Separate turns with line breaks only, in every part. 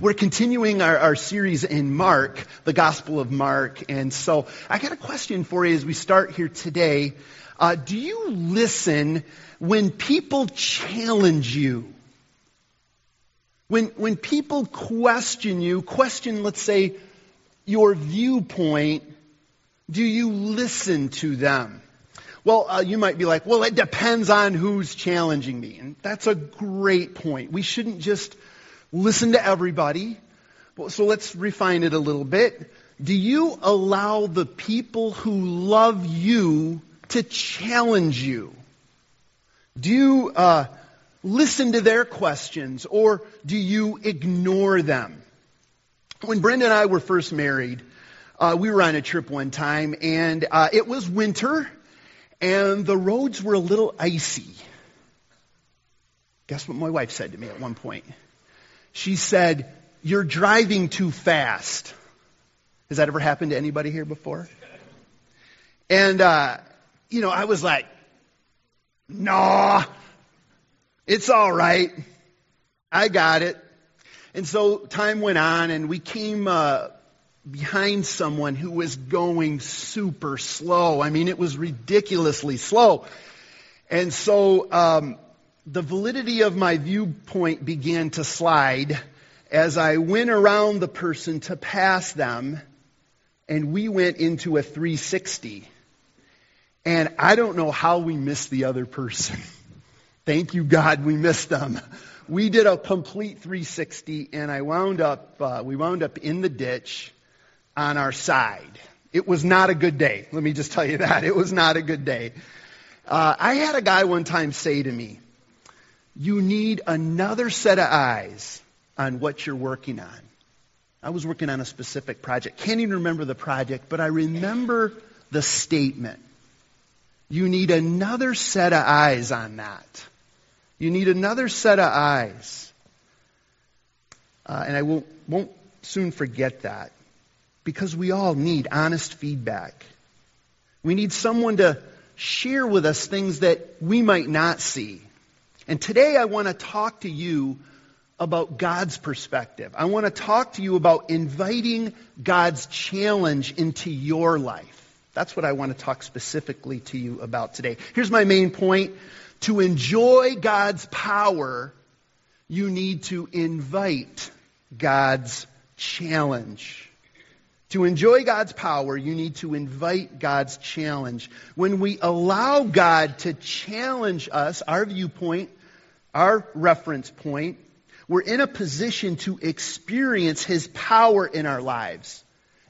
we're continuing our, our series in Mark, the Gospel of Mark. And so I got a question for you as we start here today. Uh, do you listen when people challenge you? When, when people question you, question, let's say, your viewpoint, do you listen to them? Well, uh, you might be like, well, it depends on who's challenging me. And that's a great point. We shouldn't just listen to everybody. So let's refine it a little bit. Do you allow the people who love you to challenge you? Do you uh, listen to their questions or do you ignore them? When Brenda and I were first married, uh, we were on a trip one time and uh, it was winter and the roads were a little icy. Guess what my wife said to me at one point? She said, You're driving too fast. Has that ever happened to anybody here before? And, uh, you know, I was like, Nah, it's all right. I got it. And so time went on, and we came uh, behind someone who was going super slow. I mean, it was ridiculously slow. And so um, the validity of my viewpoint began to slide as I went around the person to pass them, and we went into a 360. And I don't know how we missed the other person. Thank you, God, we missed them. We did a complete 360, and I wound up, uh, we wound up in the ditch on our side. It was not a good day. Let me just tell you that. It was not a good day. Uh, I had a guy one time say to me, You need another set of eyes on what you're working on. I was working on a specific project. Can't even remember the project, but I remember the statement. You need another set of eyes on that. You need another set of eyes. Uh, and I won't, won't soon forget that because we all need honest feedback. We need someone to share with us things that we might not see. And today I want to talk to you about God's perspective. I want to talk to you about inviting God's challenge into your life. That's what I want to talk specifically to you about today. Here's my main point. To enjoy God's power, you need to invite God's challenge. To enjoy God's power, you need to invite God's challenge. When we allow God to challenge us, our viewpoint, our reference point, we're in a position to experience His power in our lives.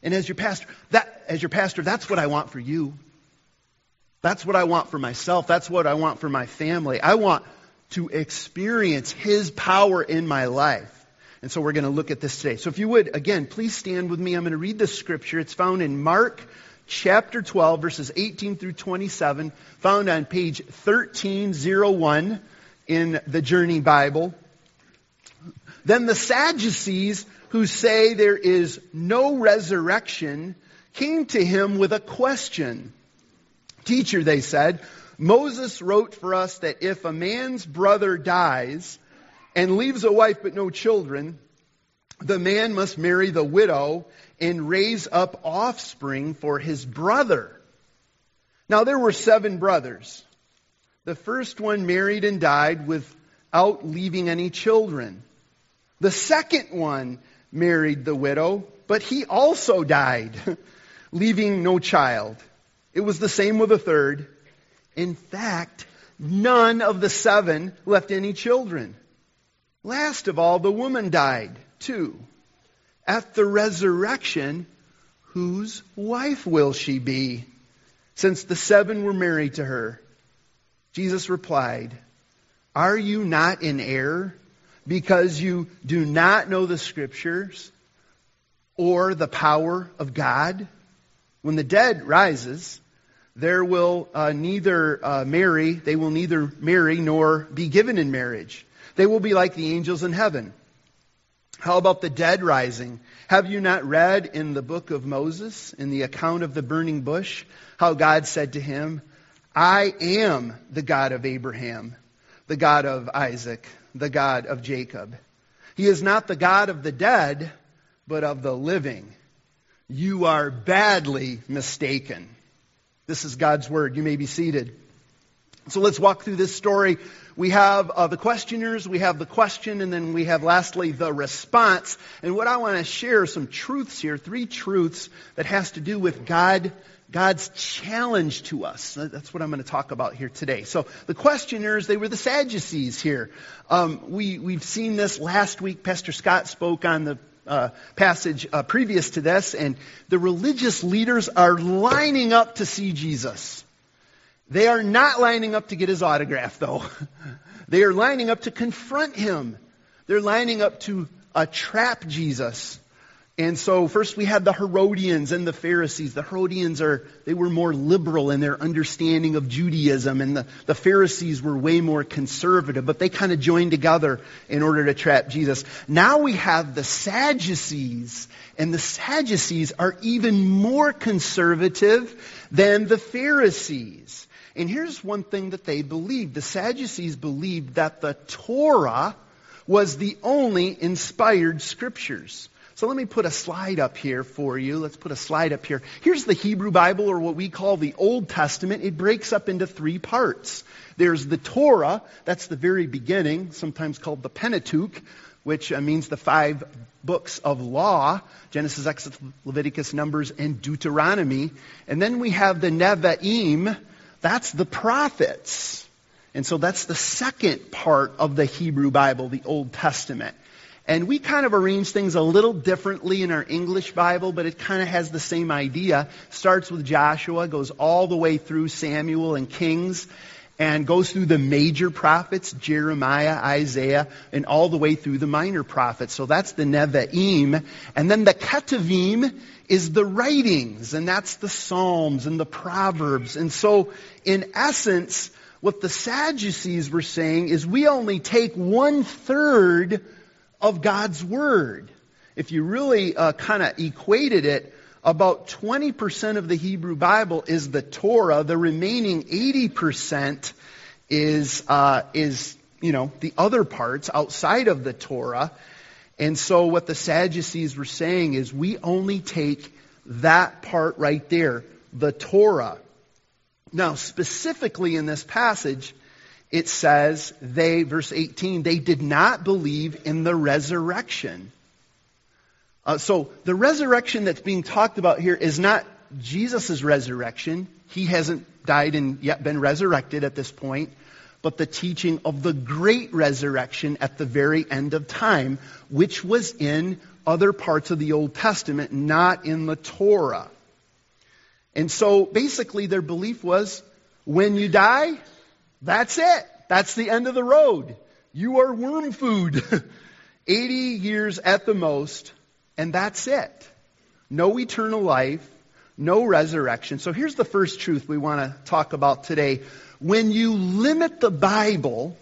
And as your pastor, that, as your pastor, that's what I want for you. That's what I want for myself. That's what I want for my family. I want to experience His power in my life. And so we're going to look at this today. So if you would, again, please stand with me. I'm going to read the scripture. It's found in Mark chapter 12, verses 18 through 27, found on page 1301 in the Journey Bible. Then the Sadducees, who say there is no resurrection, came to him with a question. Teacher, they said, Moses wrote for us that if a man's brother dies, and leaves a wife but no children, the man must marry the widow and raise up offspring for his brother. Now there were seven brothers. The first one married and died without leaving any children. The second one married the widow, but he also died, leaving no child. It was the same with the third. In fact, none of the seven left any children. Last of all, the woman died too. At the resurrection, whose wife will she be? Since the seven were married to her. Jesus replied, Are you not in error because you do not know the scriptures or the power of God? When the dead rises, there will uh, neither uh, marry, they will neither marry nor be given in marriage they will be like the angels in heaven. How about the dead rising? Have you not read in the book of Moses, in the account of the burning bush, how God said to him, I am the God of Abraham, the God of Isaac, the God of Jacob. He is not the God of the dead, but of the living. You are badly mistaken. This is God's word. You may be seated. So let's walk through this story. We have uh, the questioners, we have the question, and then we have lastly the response. And what I want to share some truths here, three truths that has to do with God God's challenge to us. That's what I'm going to talk about here today. So the questioners, they were the Sadducees here. Um, we, we've seen this last week. Pastor Scott spoke on the uh, passage uh, previous to this, and the religious leaders are lining up to see Jesus. They are not lining up to get his autograph, though. they are lining up to confront him. They're lining up to uh, trap Jesus. And so first we had the Herodians and the Pharisees. The Herodians are, they were more liberal in their understanding of Judaism and the, the Pharisees were way more conservative, but they kind of joined together in order to trap Jesus. Now we have the Sadducees and the Sadducees are even more conservative than the Pharisees. And here's one thing that they believed. The Sadducees believed that the Torah was the only inspired scriptures. So let me put a slide up here for you. Let's put a slide up here. Here's the Hebrew Bible, or what we call the Old Testament. It breaks up into three parts. There's the Torah, that's the very beginning, sometimes called the Pentateuch, which uh, means the five books of law Genesis, Exodus, Leviticus, Numbers, and Deuteronomy. And then we have the Nevi'im, that's the prophets. And so that's the second part of the Hebrew Bible, the Old Testament. And we kind of arrange things a little differently in our English Bible, but it kind of has the same idea. Starts with Joshua, goes all the way through Samuel and Kings, and goes through the major prophets, Jeremiah, Isaiah, and all the way through the minor prophets. So that's the Nevi'im. And then the Ketuvim is the writings, and that's the Psalms and the Proverbs. And so, in essence, what the Sadducees were saying is we only take one third of God's Word. If you really uh, kind of equated it, about 20% of the Hebrew Bible is the Torah. The remaining 80% is, uh, is, you know, the other parts outside of the Torah. And so what the Sadducees were saying is we only take that part right there, the Torah. Now, specifically in this passage, it says they, verse 18, they did not believe in the resurrection. Uh, so the resurrection that's being talked about here is not Jesus' resurrection. He hasn't died and yet been resurrected at this point, but the teaching of the great resurrection at the very end of time, which was in other parts of the Old Testament, not in the Torah. And so basically their belief was when you die, that's it. That's the end of the road. You are worm food. 80 years at the most, and that's it. No eternal life, no resurrection. So here's the first truth we want to talk about today. When you limit the Bible,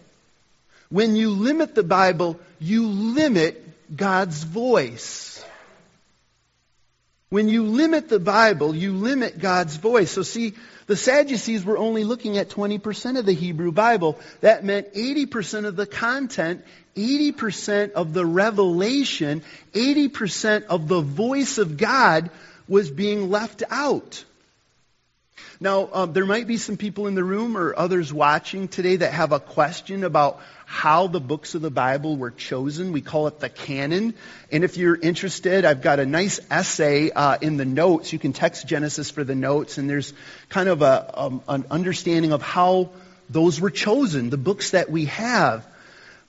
when you limit the Bible, you limit God's voice. When you limit the Bible, you limit God's voice. So see, the Sadducees were only looking at 20% of the Hebrew Bible. That meant 80% of the content, 80% of the revelation, 80% of the voice of God was being left out. Now, um, there might be some people in the room or others watching today that have a question about how the books of the Bible were chosen. We call it the canon. And if you're interested, I've got a nice essay uh, in the notes. You can text Genesis for the notes, and there's kind of a, um, an understanding of how those were chosen, the books that we have.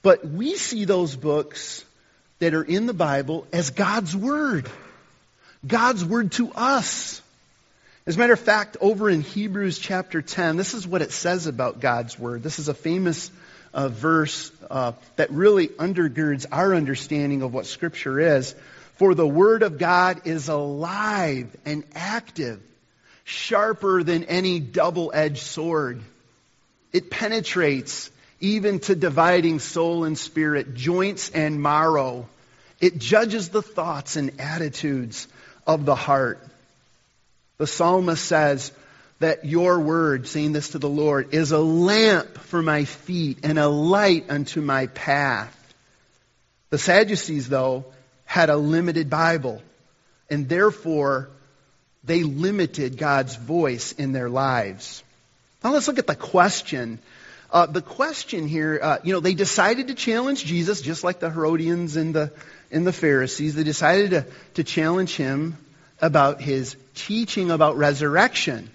But we see those books that are in the Bible as God's Word. God's Word to us. As a matter of fact, over in Hebrews chapter 10, this is what it says about God's Word. This is a famous uh, verse uh, that really undergirds our understanding of what Scripture is. For the Word of God is alive and active, sharper than any double edged sword. It penetrates even to dividing soul and spirit, joints and marrow. It judges the thoughts and attitudes of the heart. The psalmist says, that your word, saying this to the Lord, is a lamp for my feet and a light unto my path. The Sadducees, though, had a limited Bible, and therefore they limited God's voice in their lives. Now let's look at the question. Uh, the question here, uh, you know, they decided to challenge Jesus, just like the Herodians and the and the Pharisees. They decided to, to challenge him about his teaching about resurrection.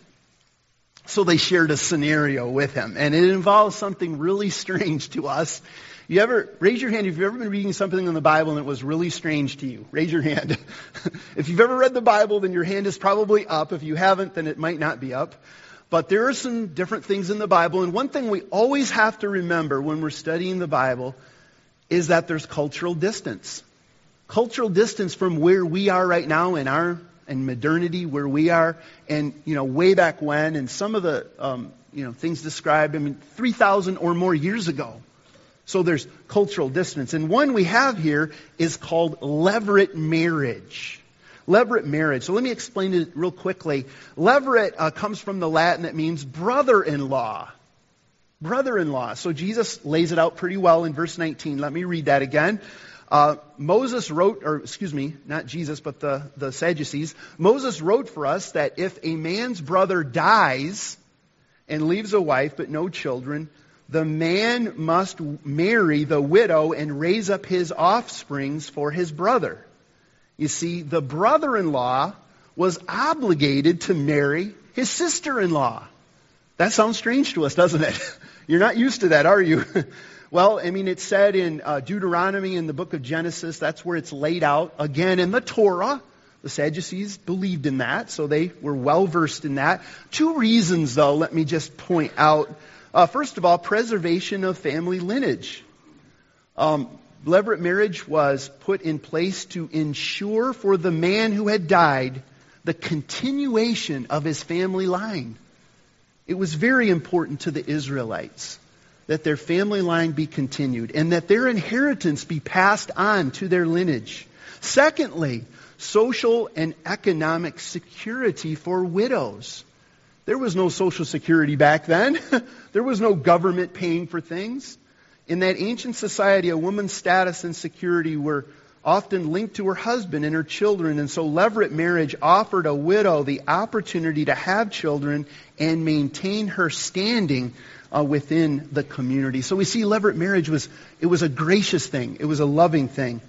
So they shared a scenario with him, and it involves something really strange to us. You ever raise your hand if you've ever been reading something in the Bible and it was really strange to you? Raise your hand. if you've ever read the Bible, then your hand is probably up. If you haven't, then it might not be up. But there are some different things in the Bible, and one thing we always have to remember when we're studying the Bible is that there's cultural distance. Cultural distance from where we are right now in our and modernity where we are, and you know, way back when, and some of the um, you know things described. I mean, three thousand or more years ago. So there's cultural distance, and one we have here is called levirate marriage. Levirate marriage. So let me explain it real quickly. Levirate uh, comes from the Latin that means brother-in-law. Brother-in-law. So Jesus lays it out pretty well in verse 19. Let me read that again. Uh, Moses wrote, or excuse me, not Jesus, but the, the Sadducees. Moses wrote for us that if a man's brother dies and leaves a wife but no children, the man must marry the widow and raise up his offsprings for his brother. You see, the brother in law was obligated to marry his sister in law. That sounds strange to us, doesn't it? You're not used to that, are you? Well, I mean, it's said in uh, Deuteronomy in the book of Genesis. That's where it's laid out. Again, in the Torah. The Sadducees believed in that, so they were well versed in that. Two reasons, though, let me just point out. Uh, first of all, preservation of family lineage. Um, levirate marriage was put in place to ensure for the man who had died the continuation of his family line. It was very important to the Israelites that their family line be continued and that their inheritance be passed on to their lineage. Secondly, social and economic security for widows. There was no social security back then. there was no government paying for things. In that ancient society, a woman's status and security were often linked to her husband and her children, and so levirate marriage offered a widow the opportunity to have children and maintain her standing uh, within the community. So we see levirate marriage was, it was a gracious thing. It was a loving thing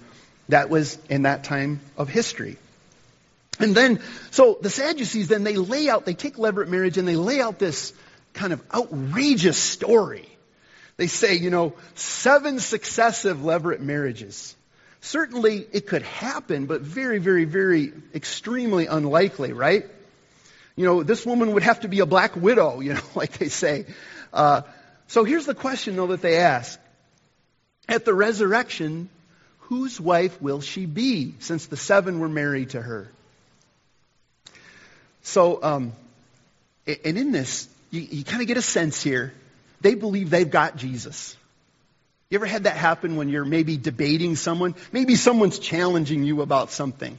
that was in that time of history. And then, so the Sadducees then they lay out, they take levirate marriage and they lay out this kind of outrageous story. They say, you know, seven successive levirate marriages. Certainly it could happen, but very, very, very extremely unlikely, right? You know, this woman would have to be a black widow, you know, like they say. Uh, so here's the question, though, that they ask. At the resurrection, whose wife will she be, since the seven were married to her? So, um, and in this, you, you kind of get a sense here. They believe they've got Jesus. You ever had that happen when you're maybe debating someone? Maybe someone's challenging you about something,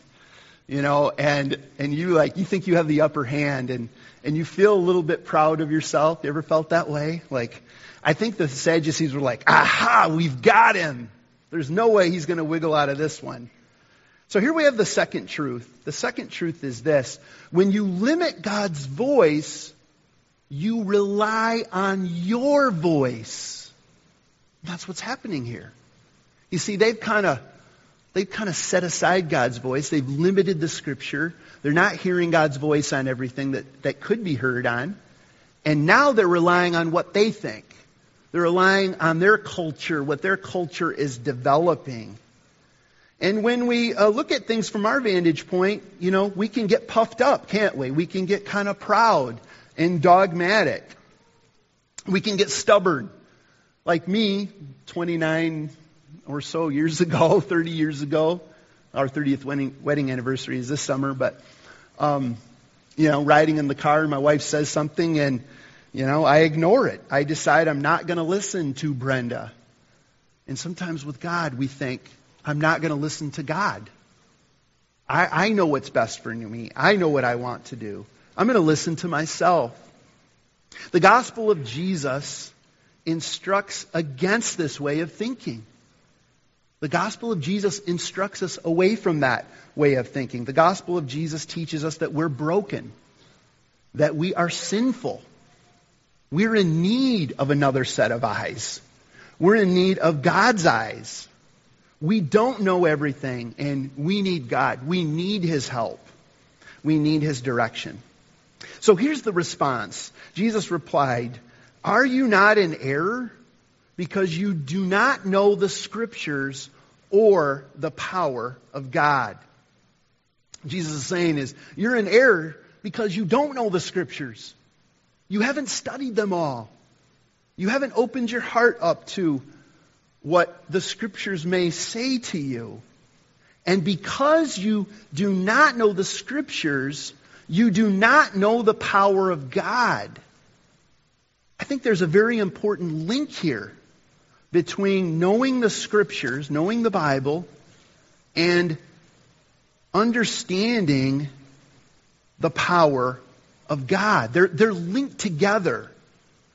you know, and, and you like, you think you have the upper hand and, and you feel a little bit proud of yourself. You ever felt that way? Like, I think the Sadducees were like, aha, we've got him. There's no way he's going to wiggle out of this one. So here we have the second truth. The second truth is this. When you limit God's voice, you rely on your voice. That's what's happening here. You see, they've kind of they've kind of set aside God's voice. They've limited the scripture. They're not hearing God's voice on everything that, that could be heard on. And now they're relying on what they think. They're relying on their culture, what their culture is developing. And when we uh, look at things from our vantage point, you know, we can get puffed up, can't we? We can get kind of proud and dogmatic. We can get stubborn. Like me, 29 or so years ago, 30 years ago, our 30th wedding, wedding anniversary is this summer, but, um, you know, riding in the car, my wife says something and, you know, I ignore it. I decide I'm not going to listen to Brenda. And sometimes with God, we think, I'm not going to listen to God. I, I know what's best for me. I know what I want to do. I'm going to listen to myself. The gospel of Jesus instructs against this way of thinking. The gospel of Jesus instructs us away from that way of thinking. The gospel of Jesus teaches us that we're broken, that we are sinful. We're in need of another set of eyes. We're in need of God's eyes. We don't know everything, and we need God. We need His help. We need His direction. So here's the response Jesus replied, Are you not in error? Because you do not know the Scriptures or the power of God. Jesus is saying is, you're in error because you don't know the Scriptures. You haven't studied them all. You haven't opened your heart up to what the scriptures may say to you. And because you do not know the scriptures, you do not know the power of God. I think there's a very important link here between knowing the scriptures, knowing the Bible, and understanding the power of God. They're, they're linked together.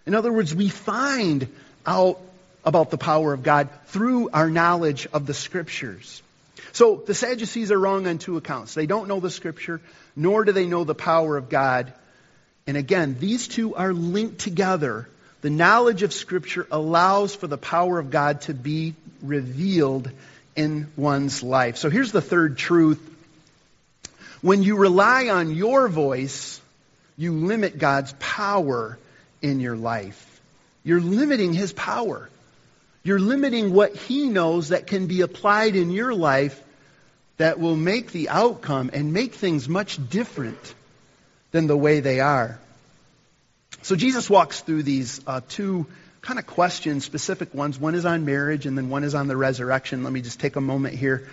In other words, we find out about the power of God through our knowledge of the Scriptures. So the Sadducees are wrong on two accounts. They don't know the Scripture, nor do they know the power of God. And again, these two are linked together. The knowledge of Scripture allows for the power of God to be revealed in one's life. So here's the third truth. When you rely on your voice, you limit God's power in your life. You're limiting His power. You're limiting what He knows that can be applied in your life that will make the outcome and make things much different than the way they are. So Jesus walks through these uh, two kind of questions, specific ones. One is on marriage, and then one is on the resurrection. Let me just take a moment here.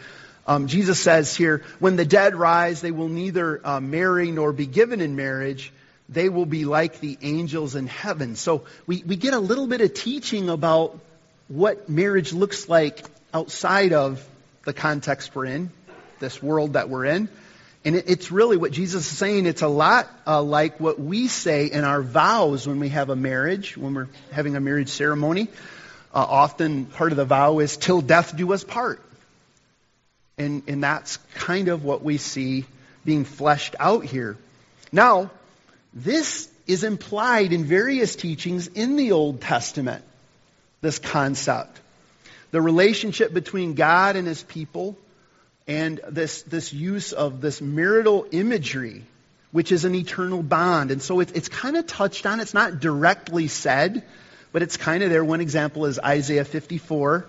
Um, Jesus says here, when the dead rise, they will neither uh, marry nor be given in marriage. They will be like the angels in heaven. So we, we get a little bit of teaching about what marriage looks like outside of the context we're in, this world that we're in. And it, it's really what Jesus is saying. It's a lot uh, like what we say in our vows when we have a marriage, when we're having a marriage ceremony. Uh, often part of the vow is till death do us part. And, and that's kind of what we see being fleshed out here. Now, this is implied in various teachings in the Old Testament this concept. The relationship between God and his people and this, this use of this marital imagery, which is an eternal bond. And so it, it's kind of touched on. It's not directly said, but it's kind of there. One example is Isaiah 54.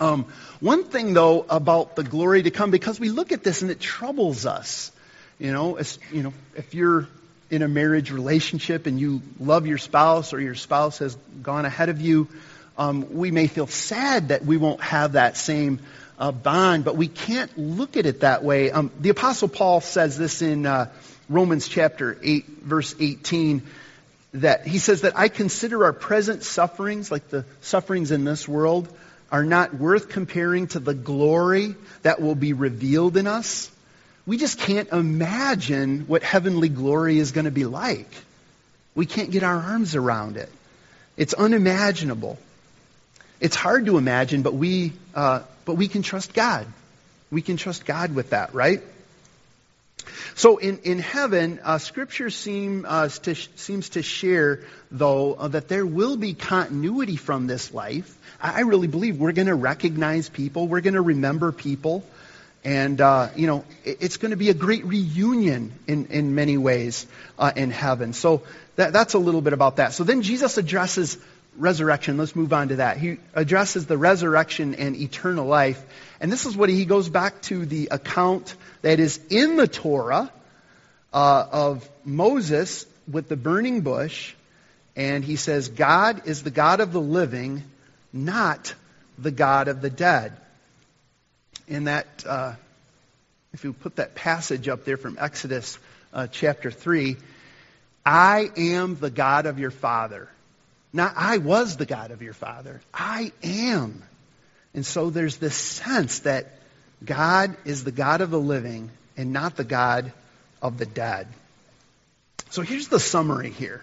Um, one thing, though, about the glory to come, because we look at this and it troubles us. You know, you know, if you're in a marriage relationship and you love your spouse or your spouse has gone ahead of you, um, we may feel sad that we won't have that same uh, bond, but we can't look at it that way. Um, the Apostle Paul says this in uh, Romans chapter 8, verse 18, that he says that I consider our present sufferings, like the sufferings in this world, are not worth comparing to the glory that will be revealed in us we just can't imagine what heavenly glory is going to be like. We can't get our arms around it. It's unimaginable. It's hard to imagine, but we, uh, but we can trust God. We can trust God with that, right? So in, in heaven, uh, Scripture seem, uh, to, seems to share, though, uh, that there will be continuity from this life. I really believe we're going to recognize people. We're going to remember people. And, uh, you know, it's going to be a great reunion in, in many ways uh, in heaven. So that, that's a little bit about that. So then Jesus addresses resurrection. Let's move on to that. He addresses the resurrection and eternal life. And this is what he, goes back to the account that is in the Torah uh, of Moses with the burning bush. And he says, God is the God of the living, not the God of the dead in that, uh, if you put that passage up there from Exodus uh, chapter 3, I am the God of your father. Not I was the God of your father. I am. And so there's this sense that God is the God of the living and not the God of the dead. So here's the summary here.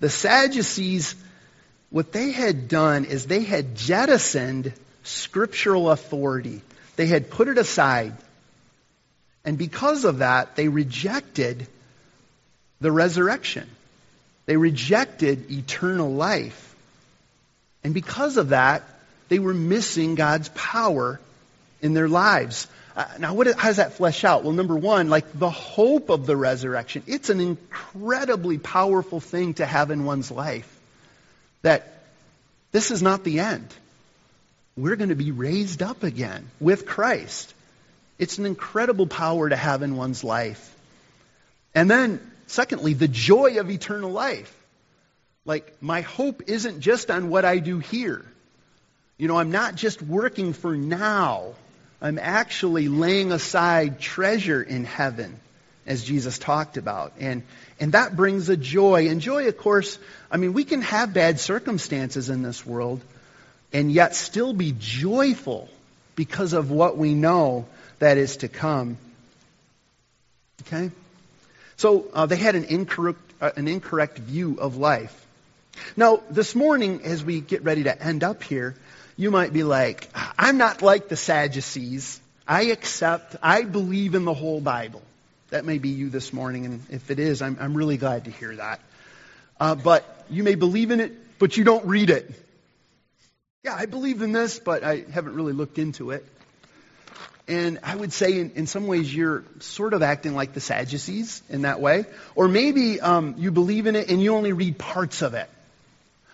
The Sadducees, what they had done is they had jettisoned scriptural authority. They had put it aside. And because of that, they rejected the resurrection. They rejected eternal life. And because of that, they were missing God's power in their lives. Uh, now, how does that flesh out? Well, number one, like the hope of the resurrection, it's an incredibly powerful thing to have in one's life. That this is not the end. We're going to be raised up again with Christ. It's an incredible power to have in one's life. And then, secondly, the joy of eternal life. Like, my hope isn't just on what I do here. You know, I'm not just working for now. I'm actually laying aside treasure in heaven, as Jesus talked about. And, and that brings a joy. And joy, of course, I mean, we can have bad circumstances in this world and yet still be joyful because of what we know that is to come. Okay? So uh, they had an incorrect, uh, an incorrect view of life. Now, this morning, as we get ready to end up here, you might be like, I'm not like the Sadducees. I accept, I believe in the whole Bible. That may be you this morning, and if it is, I'm, I'm really glad to hear that. Uh, but you may believe in it, but you don't read it. Yeah, I believe in this, but I haven't really looked into it. And I would say, in, in some ways, you're sort of acting like the Sadducees in that way. Or maybe um, you believe in it and you only read parts of it.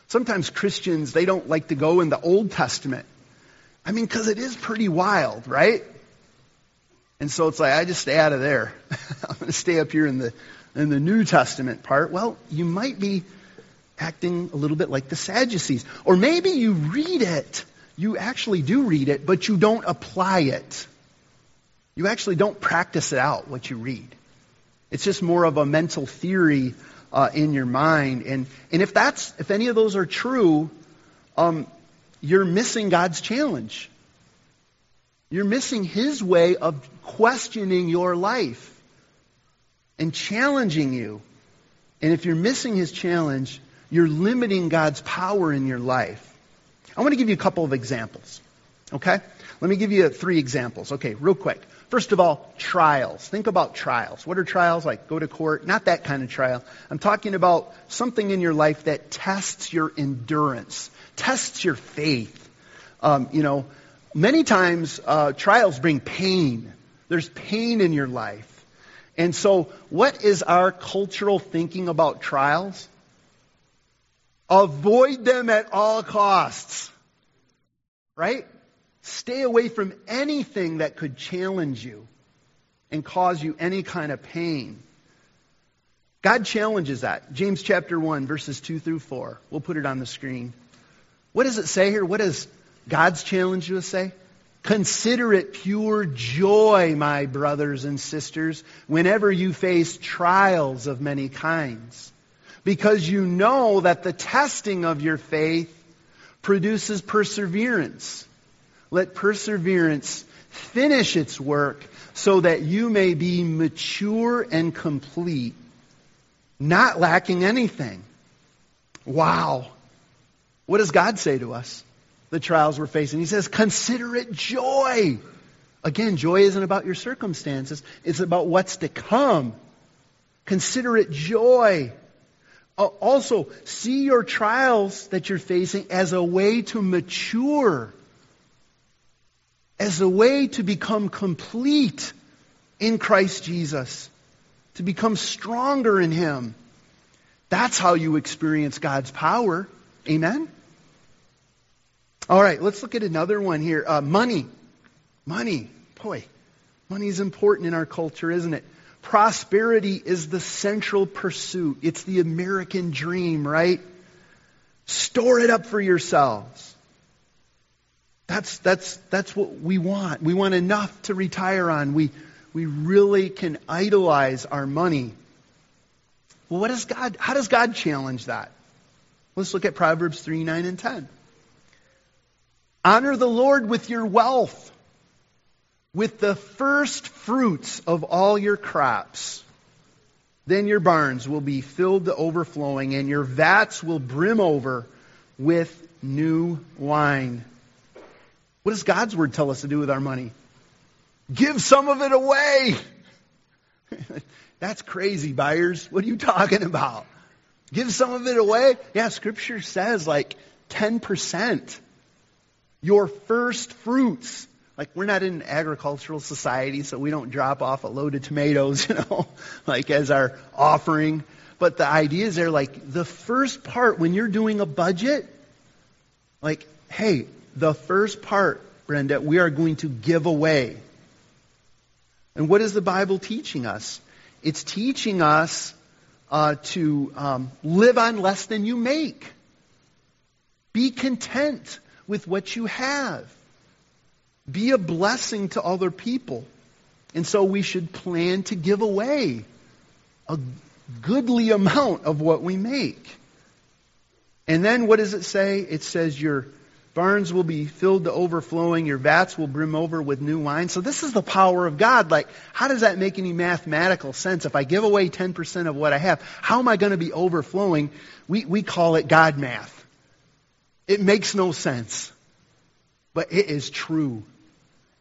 Sometimes Christians, they don't like to go in the Old Testament. I mean, because it is pretty wild, right? And so it's like, I just stay out of there. I'm going to stay up here in the, in the New Testament part. Well, you might be acting a little bit like the Sadducees. Or maybe you read it. You actually do read it, but you don't apply it. You actually don't practice it out, what you read. It's just more of a mental theory uh, in your mind. And, and if that's, if any of those are true, um, you're missing God's challenge. You're missing His way of questioning your life and challenging you. And if you're missing His challenge, you're limiting God's power in your life. I want to give you a couple of examples. Okay? Let me give you three examples. Okay, real quick. First of all, trials. Think about trials. What are trials? Like go to court? Not that kind of trial. I'm talking about something in your life that tests your endurance, tests your faith. Um, you know, many times uh, trials bring pain. There's pain in your life. And so, what is our cultural thinking about trials? Avoid them at all costs. Right? Stay away from anything that could challenge you and cause you any kind of pain. God challenges that. James chapter 1, verses 2 through 4. We'll put it on the screen. What does it say here? What does God's challenge us say? Consider it pure joy, my brothers and sisters, whenever you face trials of many kinds. Because you know that the testing of your faith produces perseverance. Let perseverance finish its work so that you may be mature and complete, not lacking anything. Wow. What does God say to us? The trials we're facing. He says, consider it joy. Again, joy isn't about your circumstances. It's about what's to come. Consider it joy. Uh, also, see your trials that you're facing as a way to mature as a way to become complete in Christ Jesus, to become stronger in Him. That's how you experience God's power. Amen? All right, let's look at another one here. Uh, money. Money. Boy, money is important in our culture, isn't it? Prosperity is the central pursuit. It's the American dream, right? Store it up for yourselves. That's, that's, that's what we want. We want enough to retire on. We, we really can idolize our money. Well, what does God, how does God challenge that? Let's look at Proverbs 3, 9, and 10. Honor the Lord with your wealth, with the first fruits of all your crops. Then your barns will be filled to overflowing, and your vats will brim over with new wine. What does God's word tell us to do with our money? Give some of it away. That's crazy, buyers. What are you talking about? Give some of it away? Yeah, scripture says like 10%. Your first fruits. Like we're not in an agricultural society, so we don't drop off a load of tomatoes, you know, like as our offering. But the idea is there like the first part when you're doing a budget, like, hey, the first part, Brenda, we are going to give away. And what is the Bible teaching us? It's teaching us uh, to um, live on less than you make. Be content with what you have. Be a blessing to other people. And so we should plan to give away a goodly amount of what we make. And then what does it say? It says your barns will be filled to overflowing, your vats will brim over with new wine. So this is the power of God. Like, how does that make any mathematical sense? If I give away 10% of what I have, how am I going to be overflowing? We, we call it God math. It makes no sense. But it is true.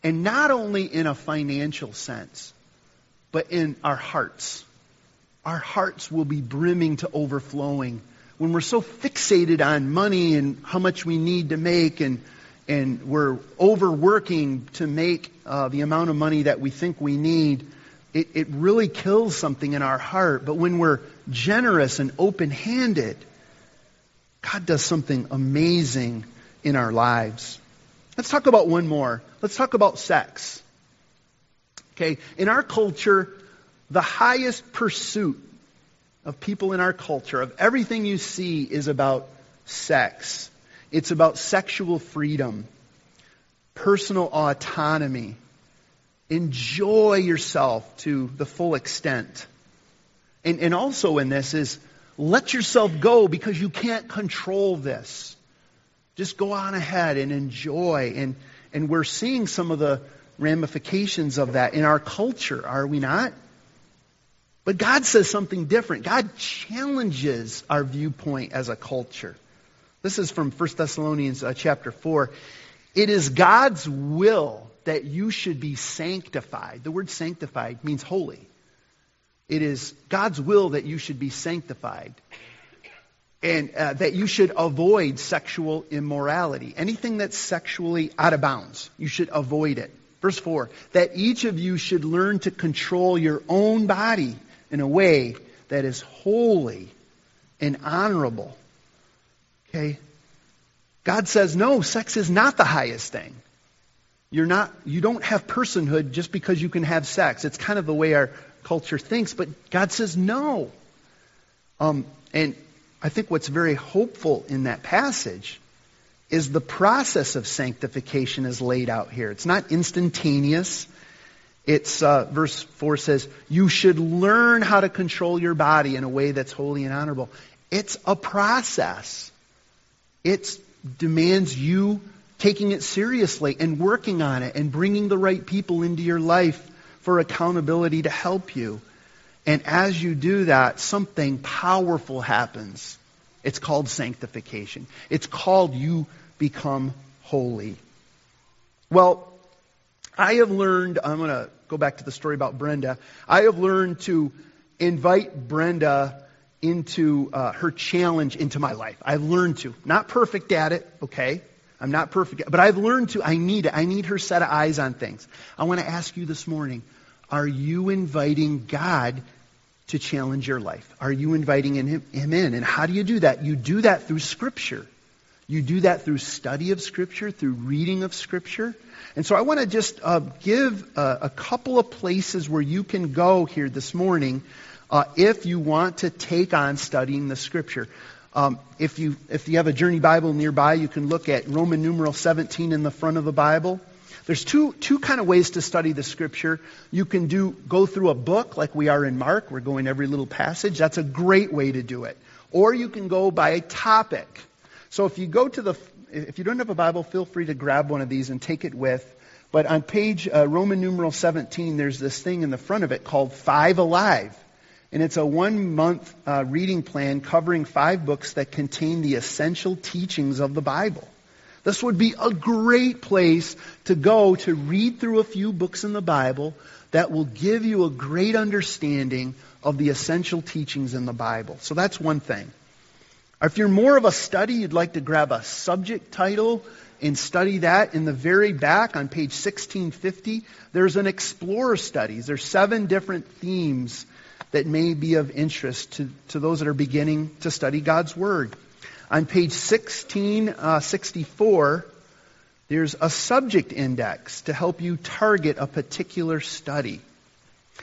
And not only in a financial sense, but in our hearts. Our hearts will be brimming to overflowing. When we're so fixated on money and how much we need to make and and we're overworking to make uh, the amount of money that we think we need, it, it really kills something in our heart. But when we're generous and open handed, God does something amazing in our lives. Let's talk about one more. Let's talk about sex. Okay, in our culture, the highest pursuit of people in our culture, of everything you see, is about sex. It's about sexual freedom, personal autonomy. Enjoy yourself to the full extent. And, and also in this is let yourself go because you can't control this. Just go on ahead and enjoy. And, and we're seeing some of the ramifications of that in our culture, are we not? But God says something different. God challenges our viewpoint as a culture. This is from 1 Thessalonians uh, chapter 4. It is God's will that you should be sanctified. The word sanctified means holy. It is God's will that you should be sanctified and uh, that you should avoid sexual immorality. Anything that's sexually out of bounds, you should avoid it. Verse 4 that each of you should learn to control your own body in a way that is holy and honorable. Okay? God says, no, sex is not the highest thing. You're not, you don't have personhood just because you can have sex. It's kind of the way our culture thinks, but God says no. Um, and I think what's very hopeful in that passage is the process of sanctification is laid out here. It's not instantaneous. It's uh, verse four says you should learn how to control your body in a way that's holy and honorable. It's a process. It demands you taking it seriously and working on it and bringing the right people into your life for accountability to help you. And as you do that, something powerful happens. It's called sanctification. It's called you become holy. Well, I have learned, I'm going to go back to the story about Brenda. I have learned to invite Brenda into uh, her challenge into my life. I've learned to. Not perfect at it, okay? I'm not perfect, but I've learned to. I need it. I need her set of eyes on things. I want to ask you this morning are you inviting God to challenge your life? Are you inviting him, him in? And how do you do that? You do that through Scripture. You do that through study of Scripture, through reading of Scripture. And so I want to just uh, give a, a, couple of places where you can go here this morning uh, if you want to take on studying the Scripture. Um, if you if you have a Journey Bible nearby, you can look at Roman numeral 17 in the front of the Bible. There's two, two kind of ways to study the scripture. You can do, go through a book like we are in Mark. We're going every little passage. That's a great way to do it. Or you can go by a topic. So if you go to the, if you don't have a Bible, feel free to grab one of these and take it with. But on page uh, Roman numeral 17, there's this thing in the front of it called Five Alive. And it's a one month uh, reading plan covering five books that contain the essential teachings of the Bible. This would be a great place to go to read through a few books in the Bible that will give you a great understanding of the essential teachings in the Bible. So that's one thing. If you're more of a study, you'd like to grab a subject title and study that in the very back on page 1650, there's an explorer studies. There's seven different themes that may be of interest to, to those that are beginning to study God's Word. On page 1664, uh, there's a subject index to help you target a particular study.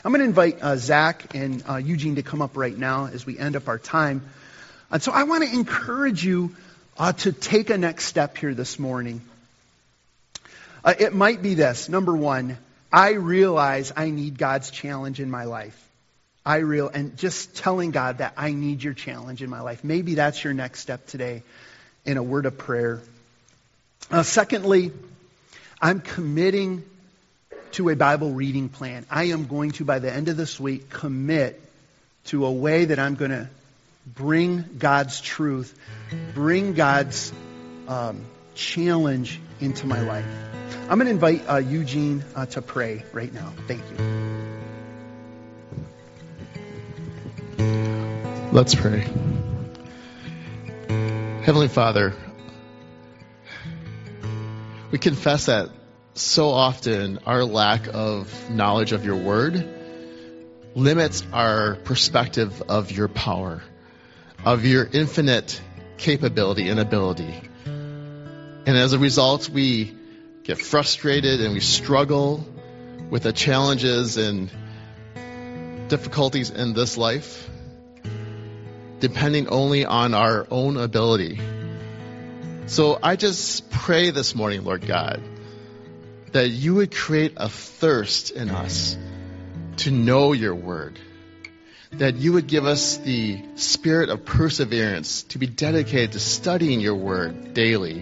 I'm going to invite uh, Zach and uh, Eugene to come up right now as we end up our time. And so I want to encourage you uh, to take a next step here this morning. Uh, it might be this. Number one, I realize I need God's challenge in my life. I real and just telling God that I need your challenge in my life. Maybe that's your next step today in a word of prayer. Uh, secondly, I'm committing to a Bible reading plan. I am going to, by the end of this week, commit to a way that I'm going to bring God's truth, bring God's um, challenge into my life. I'm going to invite uh, Eugene uh, to pray right now. Thank
you. Let's pray. Heavenly Father, we confess that so often our lack of knowledge of your word limits our perspective of your power of your infinite capability and ability. And as a result, we get frustrated and we struggle with the challenges and difficulties in this life, depending only on our own ability. So I just pray this morning, Lord God, that you would create a thirst in us to know your word that you would give us the spirit of perseverance to be dedicated to studying your word daily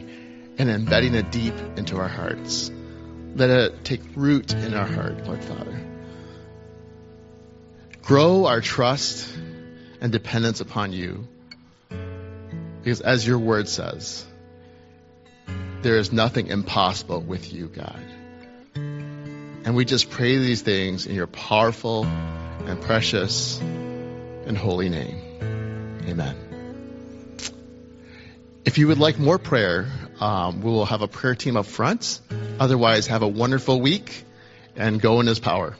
and embedding it deep into our hearts. Let it take root in our heart, Lord Father. Grow our trust and dependence upon you. Because as your word says, there is nothing impossible with you, God. And we just pray these things in your powerful and precious and holy name. Amen. If you would like more prayer, um, we will have a prayer team up front. Otherwise, have a wonderful week and go in His power.